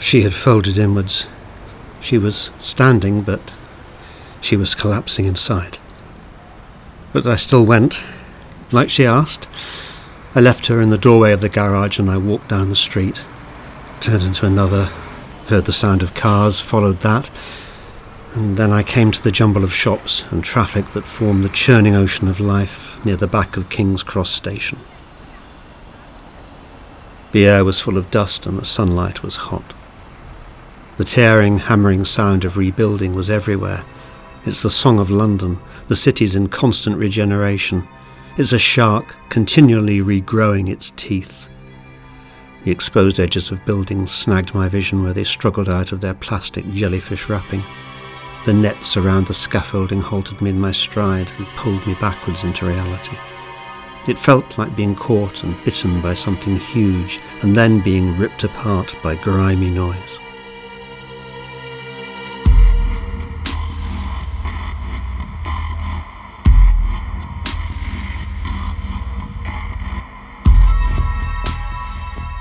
She had folded inwards. She was standing, but she was collapsing inside. But I still went, like she asked. I left her in the doorway of the garage and I walked down the street, turned into another, heard the sound of cars, followed that, and then I came to the jumble of shops and traffic that formed the churning ocean of life near the back of King's Cross Station. The air was full of dust and the sunlight was hot. The tearing, hammering sound of rebuilding was everywhere. It's the song of London, the city's in constant regeneration. It's a shark continually regrowing its teeth. The exposed edges of buildings snagged my vision where they struggled out of their plastic jellyfish wrapping. The nets around the scaffolding halted me in my stride and pulled me backwards into reality. It felt like being caught and bitten by something huge and then being ripped apart by grimy noise.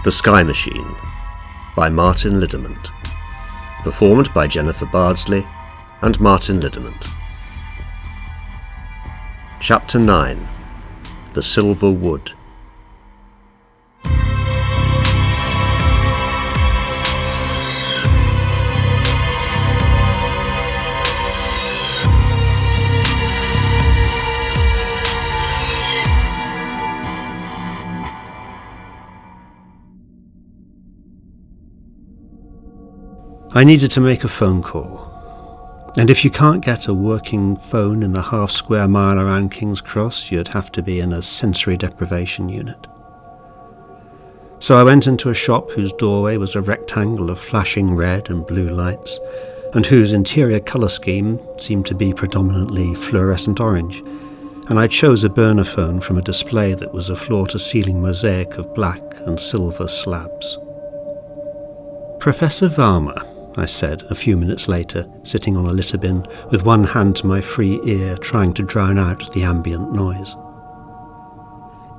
The Sky Machine by Martin Liddermont. Performed by Jennifer Bardsley and Martin Liddermont. Chapter 9 The Silver Wood. I needed to make a phone call. And if you can't get a working phone in the half square mile around King's Cross, you'd have to be in a sensory deprivation unit. So I went into a shop whose doorway was a rectangle of flashing red and blue lights, and whose interior colour scheme seemed to be predominantly fluorescent orange, and I chose a burner phone from a display that was a floor to ceiling mosaic of black and silver slabs. Professor Varma, I said a few minutes later, sitting on a litter bin with one hand to my free ear trying to drown out the ambient noise.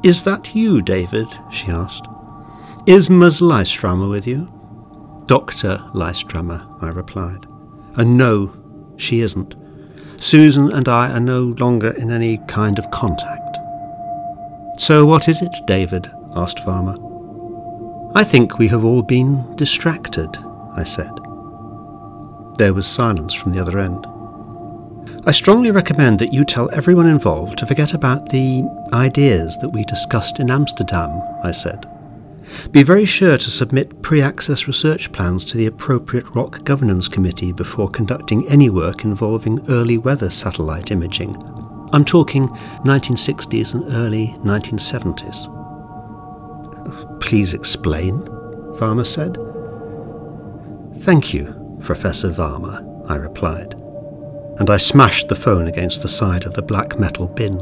Is that you, David? she asked. Is Ms. Lystrammer with you? Dr. Lystrammer, I replied. And no, she isn't. Susan and I are no longer in any kind of contact. So what is it, David? asked Varma. I think we have all been distracted, I said. There was silence from the other end. I strongly recommend that you tell everyone involved to forget about the ideas that we discussed in Amsterdam, I said. Be very sure to submit pre access research plans to the appropriate Rock Governance Committee before conducting any work involving early weather satellite imaging. I'm talking 1960s and early 1970s. Please explain, Varma said. Thank you, Professor Varma, I replied, and I smashed the phone against the side of the black metal bin.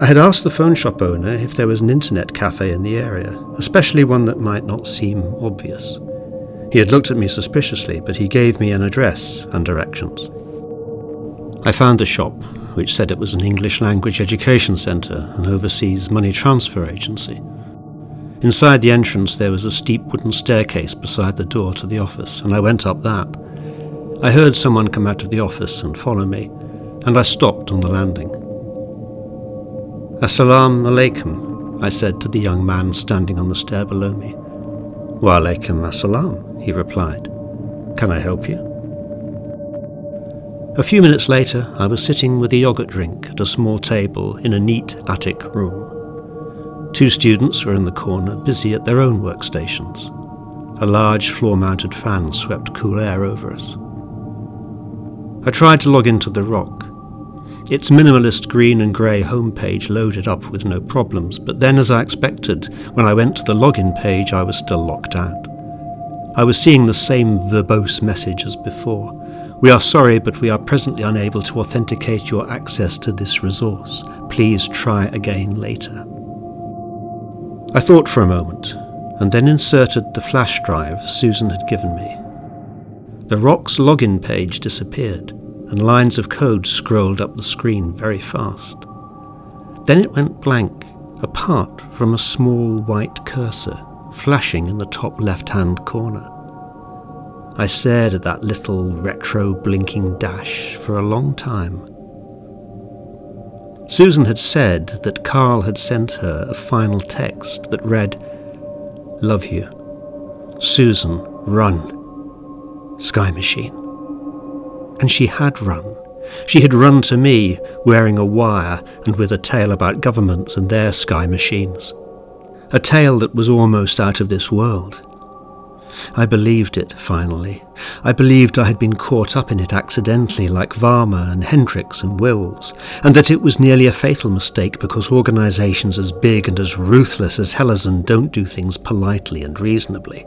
I had asked the phone shop owner if there was an internet cafe in the area, especially one that might not seem obvious. He had looked at me suspiciously, but he gave me an address and directions. I found the shop, which said it was an English language education centre and overseas money transfer agency. Inside the entrance, there was a steep wooden staircase beside the door to the office, and I went up that. I heard someone come out of the office and follow me, and I stopped on the landing. Assalamu alaikum, I said to the young man standing on the stair below me. Wa alaikum assalam, he replied. Can I help you? A few minutes later, I was sitting with a yogurt drink at a small table in a neat attic room. Two students were in the corner, busy at their own workstations. A large floor mounted fan swept cool air over us. I tried to log into The Rock. Its minimalist green and grey homepage loaded up with no problems, but then, as I expected, when I went to the login page, I was still locked out. I was seeing the same verbose message as before. We are sorry, but we are presently unable to authenticate your access to this resource. Please try again later. I thought for a moment, and then inserted the flash drive Susan had given me. The Rock's login page disappeared, and lines of code scrolled up the screen very fast. Then it went blank, apart from a small white cursor flashing in the top left hand corner. I stared at that little retro blinking dash for a long time. Susan had said that Carl had sent her a final text that read, Love you. Susan, run. Sky Machine. And she had run. She had run to me, wearing a wire and with a tale about governments and their sky machines. A tale that was almost out of this world. I believed it, finally. I believed I had been caught up in it accidentally, like Varma and Hendricks and Wills, and that it was nearly a fatal mistake because organisations as big and as ruthless as Helezon don't do things politely and reasonably.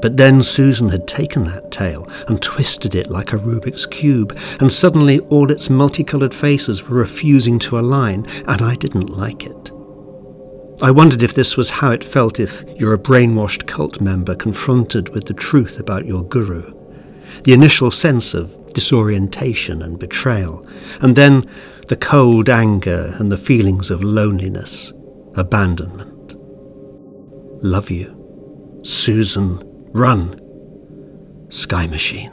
But then Susan had taken that tale and twisted it like a Rubik's Cube, and suddenly all its multicoloured faces were refusing to align, and I didn't like it. I wondered if this was how it felt if you're a brainwashed cult member confronted with the truth about your guru. The initial sense of disorientation and betrayal, and then the cold anger and the feelings of loneliness, abandonment. Love you. Susan, run. Sky Machine.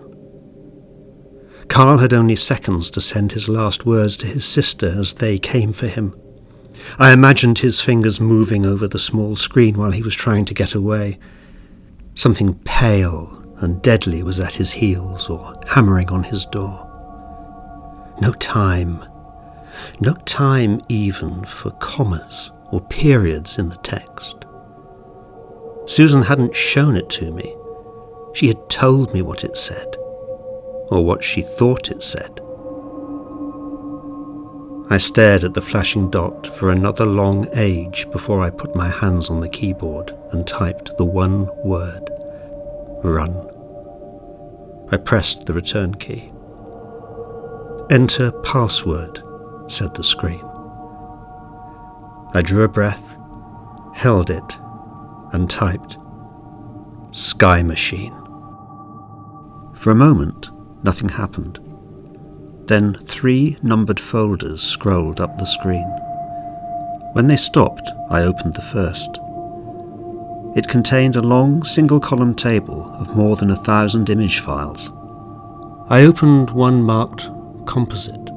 Carl had only seconds to send his last words to his sister as they came for him. I imagined his fingers moving over the small screen while he was trying to get away. Something pale and deadly was at his heels or hammering on his door. No time. No time even for commas or periods in the text. Susan hadn't shown it to me. She had told me what it said, or what she thought it said. I stared at the flashing dot for another long age before I put my hands on the keyboard and typed the one word Run. I pressed the return key. Enter password, said the screen. I drew a breath, held it, and typed Sky Machine. For a moment, nothing happened. Then three numbered folders scrolled up the screen. When they stopped, I opened the first. It contained a long single column table of more than a thousand image files. I opened one marked Composite.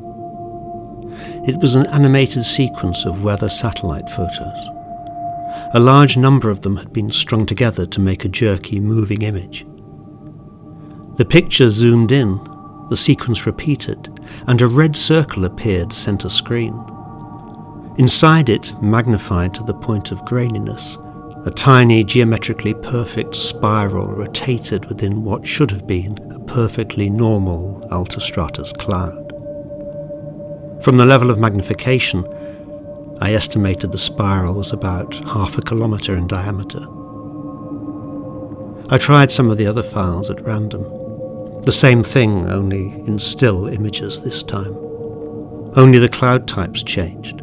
It was an animated sequence of weather satellite photos. A large number of them had been strung together to make a jerky, moving image. The picture zoomed in the sequence repeated, and a red circle appeared center screen. Inside it, magnified to the point of graininess, a tiny geometrically perfect spiral rotated within what should have been a perfectly normal altostratus cloud. From the level of magnification, I estimated the spiral was about half a kilometre in diameter. I tried some of the other files at random. The same thing, only in still images this time. Only the cloud types changed.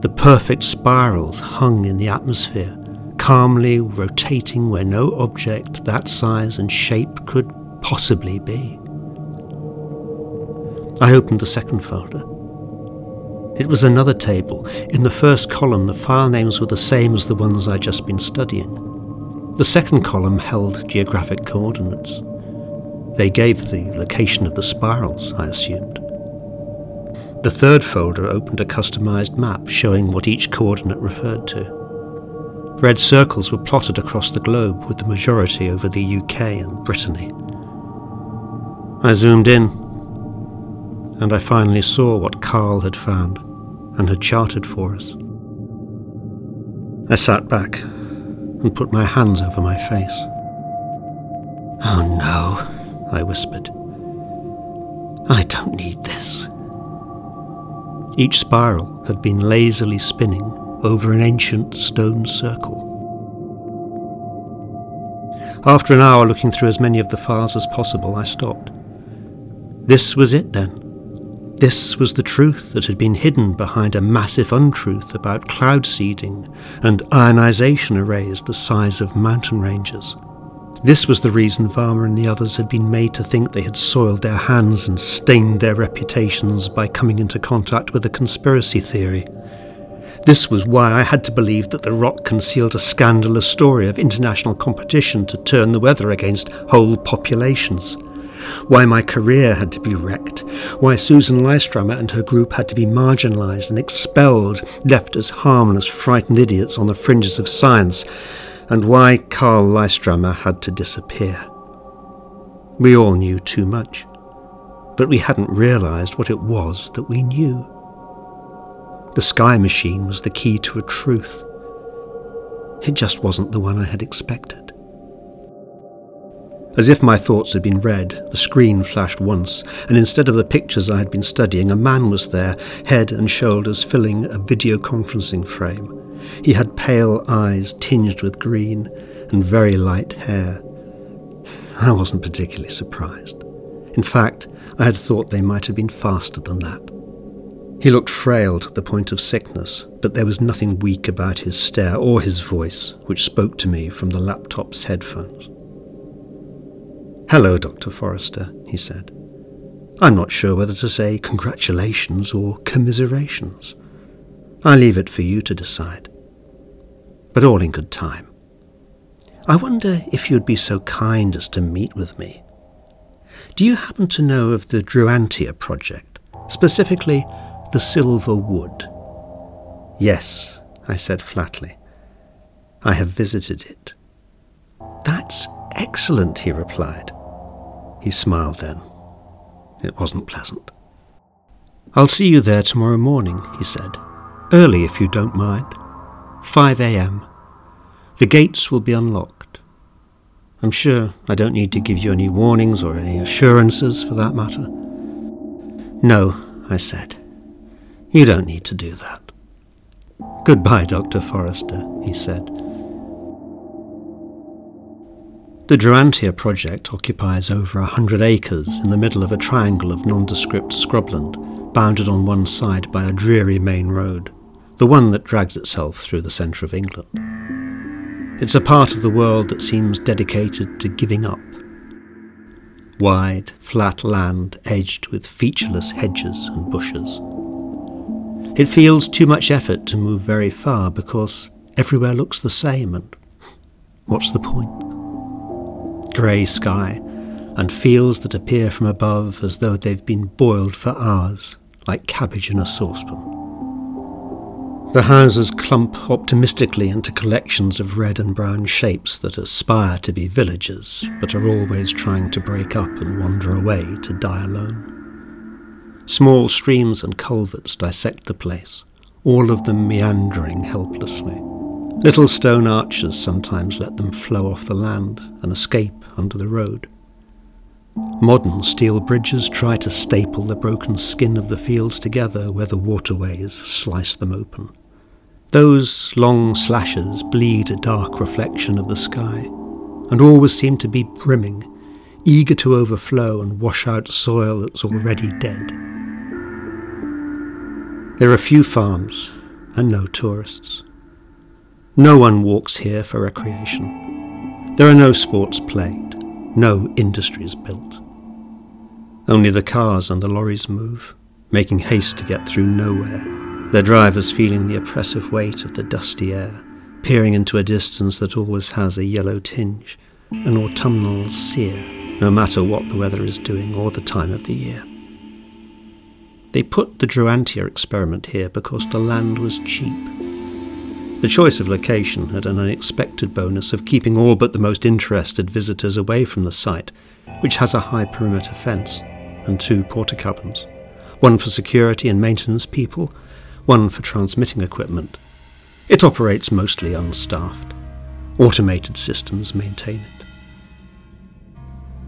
The perfect spirals hung in the atmosphere, calmly rotating where no object that size and shape could possibly be. I opened the second folder. It was another table. In the first column, the file names were the same as the ones I'd just been studying. The second column held geographic coordinates. They gave the location of the spirals, I assumed. The third folder opened a customized map showing what each coordinate referred to. Red circles were plotted across the globe with the majority over the UK and Brittany. I zoomed in, and I finally saw what Carl had found and had charted for us. I sat back and put my hands over my face. Oh no, I whispered. I don't need this. Each spiral had been lazily spinning over an ancient stone circle. After an hour looking through as many of the files as possible, I stopped. This was it then. This was the truth that had been hidden behind a massive untruth about cloud seeding and ionization arrays the size of mountain ranges. This was the reason Varma and the others had been made to think they had soiled their hands and stained their reputations by coming into contact with a conspiracy theory. This was why I had to believe that the rock concealed a scandalous story of international competition to turn the weather against whole populations. Why my career had to be wrecked. Why Susan Lystramer and her group had to be marginalised and expelled, left as harmless, frightened idiots on the fringes of science. And why Karl Lystramer had to disappear. We all knew too much, but we hadn't realised what it was that we knew. The sky machine was the key to a truth. It just wasn't the one I had expected. As if my thoughts had been read, the screen flashed once, and instead of the pictures I had been studying, a man was there, head and shoulders filling a video conferencing frame. He had pale eyes tinged with green and very light hair. I wasn't particularly surprised. In fact, I had thought they might have been faster than that. He looked frail to the point of sickness, but there was nothing weak about his stare or his voice, which spoke to me from the laptop's headphones. Hello, Dr. Forrester, he said. I'm not sure whether to say congratulations or commiserations. I leave it for you to decide. But all in good time. I wonder if you'd be so kind as to meet with me. Do you happen to know of the Druantia project, specifically the silver wood? Yes, I said flatly. I have visited it. That's excellent, he replied. He smiled then. It wasn't pleasant. I'll see you there tomorrow morning, he said. Early, if you don't mind. 5 a.m. The gates will be unlocked. I'm sure I don't need to give you any warnings or any assurances for that matter. No, I said. You don't need to do that. Goodbye, Dr. Forrester, he said. The Druantia project occupies over a hundred acres in the middle of a triangle of nondescript scrubland, bounded on one side by a dreary main road, the one that drags itself through the centre of England. It's a part of the world that seems dedicated to giving up. Wide, flat land edged with featureless hedges and bushes. It feels too much effort to move very far because everywhere looks the same, and what's the point? Grey sky, and fields that appear from above as though they've been boiled for hours, like cabbage in a saucepan. The houses clump optimistically into collections of red and brown shapes that aspire to be villages, but are always trying to break up and wander away to die alone. Small streams and culverts dissect the place, all of them meandering helplessly. Little stone arches sometimes let them flow off the land and escape under the road. Modern steel bridges try to staple the broken skin of the fields together where the waterways slice them open. Those long slashes bleed a dark reflection of the sky, and always seem to be brimming, eager to overflow and wash out soil that's already dead. There are few farms and no tourists. No one walks here for recreation. There are no sports played, no industries built. Only the cars and the lorries move, making haste to get through nowhere, their drivers feeling the oppressive weight of the dusty air, peering into a distance that always has a yellow tinge, an autumnal sear, no matter what the weather is doing or the time of the year. They put the Druantia experiment here because the land was cheap. The choice of location had an unexpected bonus of keeping all but the most interested visitors away from the site, which has a high perimeter fence and two porta cabins, one for security and maintenance people, one for transmitting equipment. It operates mostly unstaffed. Automated systems maintain it.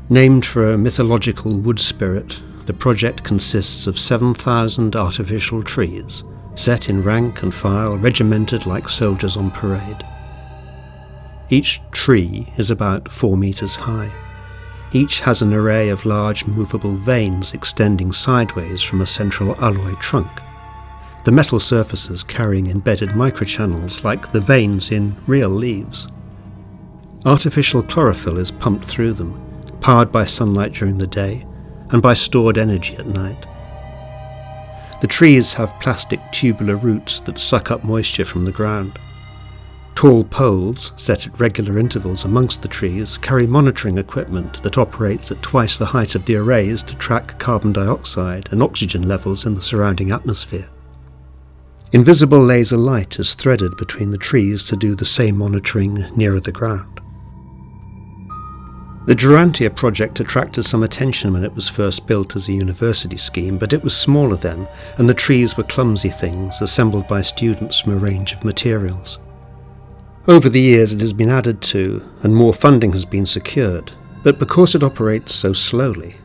Named for a mythological wood spirit the project consists of 7,000 artificial trees, set in rank and file, regimented like soldiers on parade. Each tree is about four metres high. Each has an array of large movable vanes extending sideways from a central alloy trunk. The metal surfaces carrying embedded microchannels like the veins in real leaves. Artificial chlorophyll is pumped through them, powered by sunlight during the day, and by stored energy at night. The trees have plastic tubular roots that suck up moisture from the ground. Tall poles, set at regular intervals amongst the trees, carry monitoring equipment that operates at twice the height of the arrays to track carbon dioxide and oxygen levels in the surrounding atmosphere. Invisible laser light is threaded between the trees to do the same monitoring nearer the ground. The Druantia project attracted some attention when it was first built as a university scheme, but it was smaller then, and the trees were clumsy things assembled by students from a range of materials. Over the years, it has been added to, and more funding has been secured, but because it operates so slowly,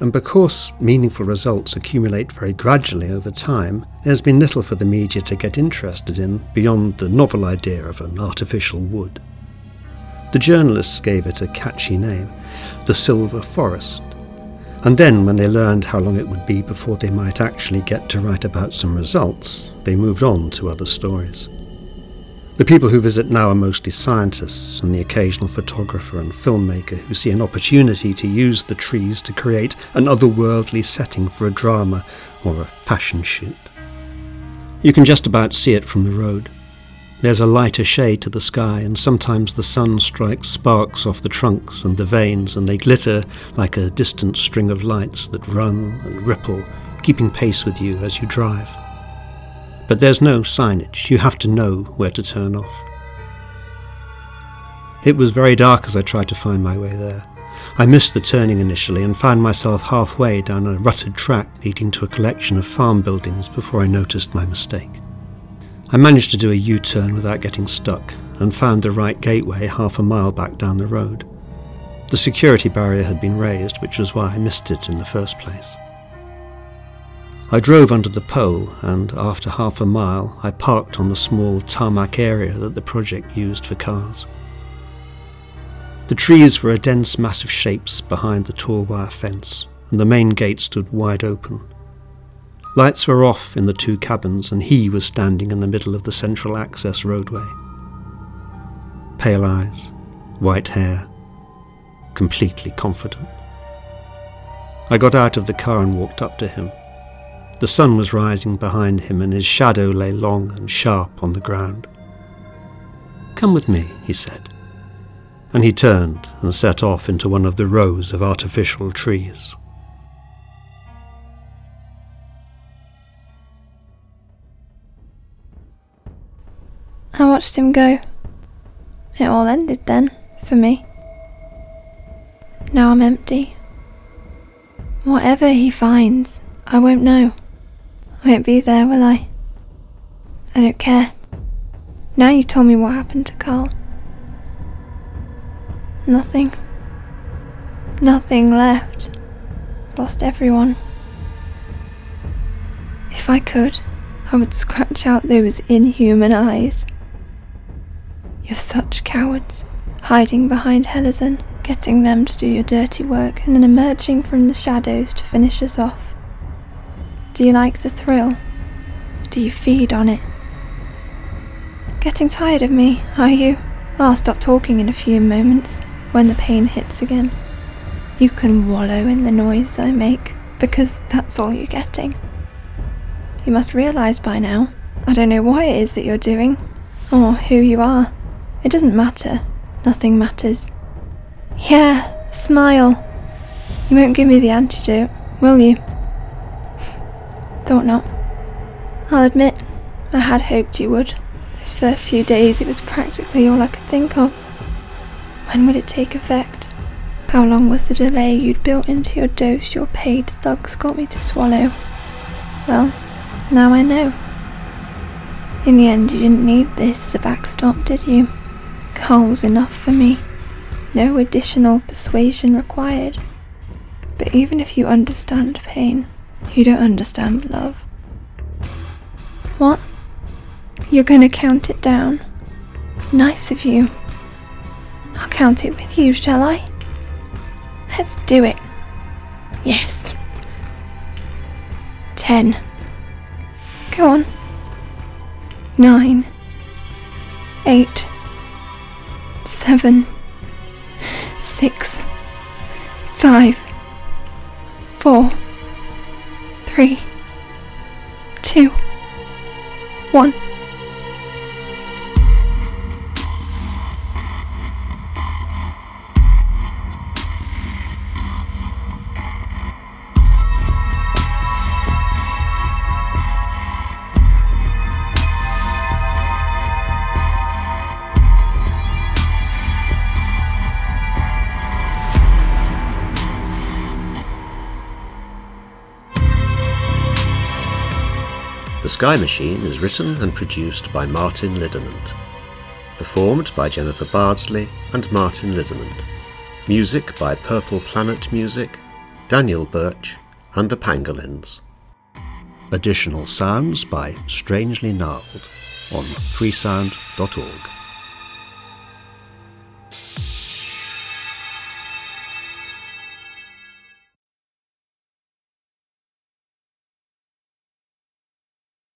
and because meaningful results accumulate very gradually over time, there has been little for the media to get interested in beyond the novel idea of an artificial wood. The journalists gave it a catchy name, the Silver Forest. And then, when they learned how long it would be before they might actually get to write about some results, they moved on to other stories. The people who visit now are mostly scientists and the occasional photographer and filmmaker who see an opportunity to use the trees to create an otherworldly setting for a drama or a fashion shoot. You can just about see it from the road. There's a lighter shade to the sky, and sometimes the sun strikes sparks off the trunks and the veins, and they glitter like a distant string of lights that run and ripple, keeping pace with you as you drive. But there's no signage, you have to know where to turn off. It was very dark as I tried to find my way there. I missed the turning initially and found myself halfway down a rutted track leading to a collection of farm buildings before I noticed my mistake. I managed to do a U turn without getting stuck and found the right gateway half a mile back down the road. The security barrier had been raised, which was why I missed it in the first place. I drove under the pole, and after half a mile, I parked on the small tarmac area that the project used for cars. The trees were a dense mass of shapes behind the tall wire fence, and the main gate stood wide open. Lights were off in the two cabins, and he was standing in the middle of the central access roadway. Pale eyes, white hair, completely confident. I got out of the car and walked up to him. The sun was rising behind him, and his shadow lay long and sharp on the ground. Come with me, he said. And he turned and set off into one of the rows of artificial trees. I watched him go. It all ended then, for me. Now I'm empty. Whatever he finds, I won't know. Won't be there, will I? I don't care. Now you told me what happened to Carl. Nothing. Nothing left. Lost everyone. If I could, I would scratch out those inhuman eyes. You're such cowards, hiding behind Helezon, getting them to do your dirty work, and then emerging from the shadows to finish us off. Do you like the thrill? Do you feed on it? Getting tired of me, are you? I'll stop talking in a few moments when the pain hits again. You can wallow in the noise I make because that's all you're getting. You must realise by now, I don't know what it is that you're doing or who you are. It doesn't matter. Nothing matters. Yeah, smile. You won't give me the antidote, will you? Thought not. I'll admit, I had hoped you would. Those first few days, it was practically all I could think of. When would it take effect? How long was the delay you'd built into your dose your paid thugs got me to swallow? Well, now I know. In the end, you didn't need this as a backstop, did you? Was enough for me. No additional persuasion required. But even if you understand pain, you don't understand love. What? You're gonna count it down? Nice of you. I'll count it with you, shall I? Let's do it. Yes. Ten. Go on. Nine. Eight. Seven. Six. Five. Four three, two, one. The Sky Machine is written and produced by Martin Liddermont. Performed by Jennifer Bardsley and Martin Liddermont. Music by Purple Planet Music, Daniel Birch, and the Pangolins. Additional sounds by Strangely Gnarled on freesound.org.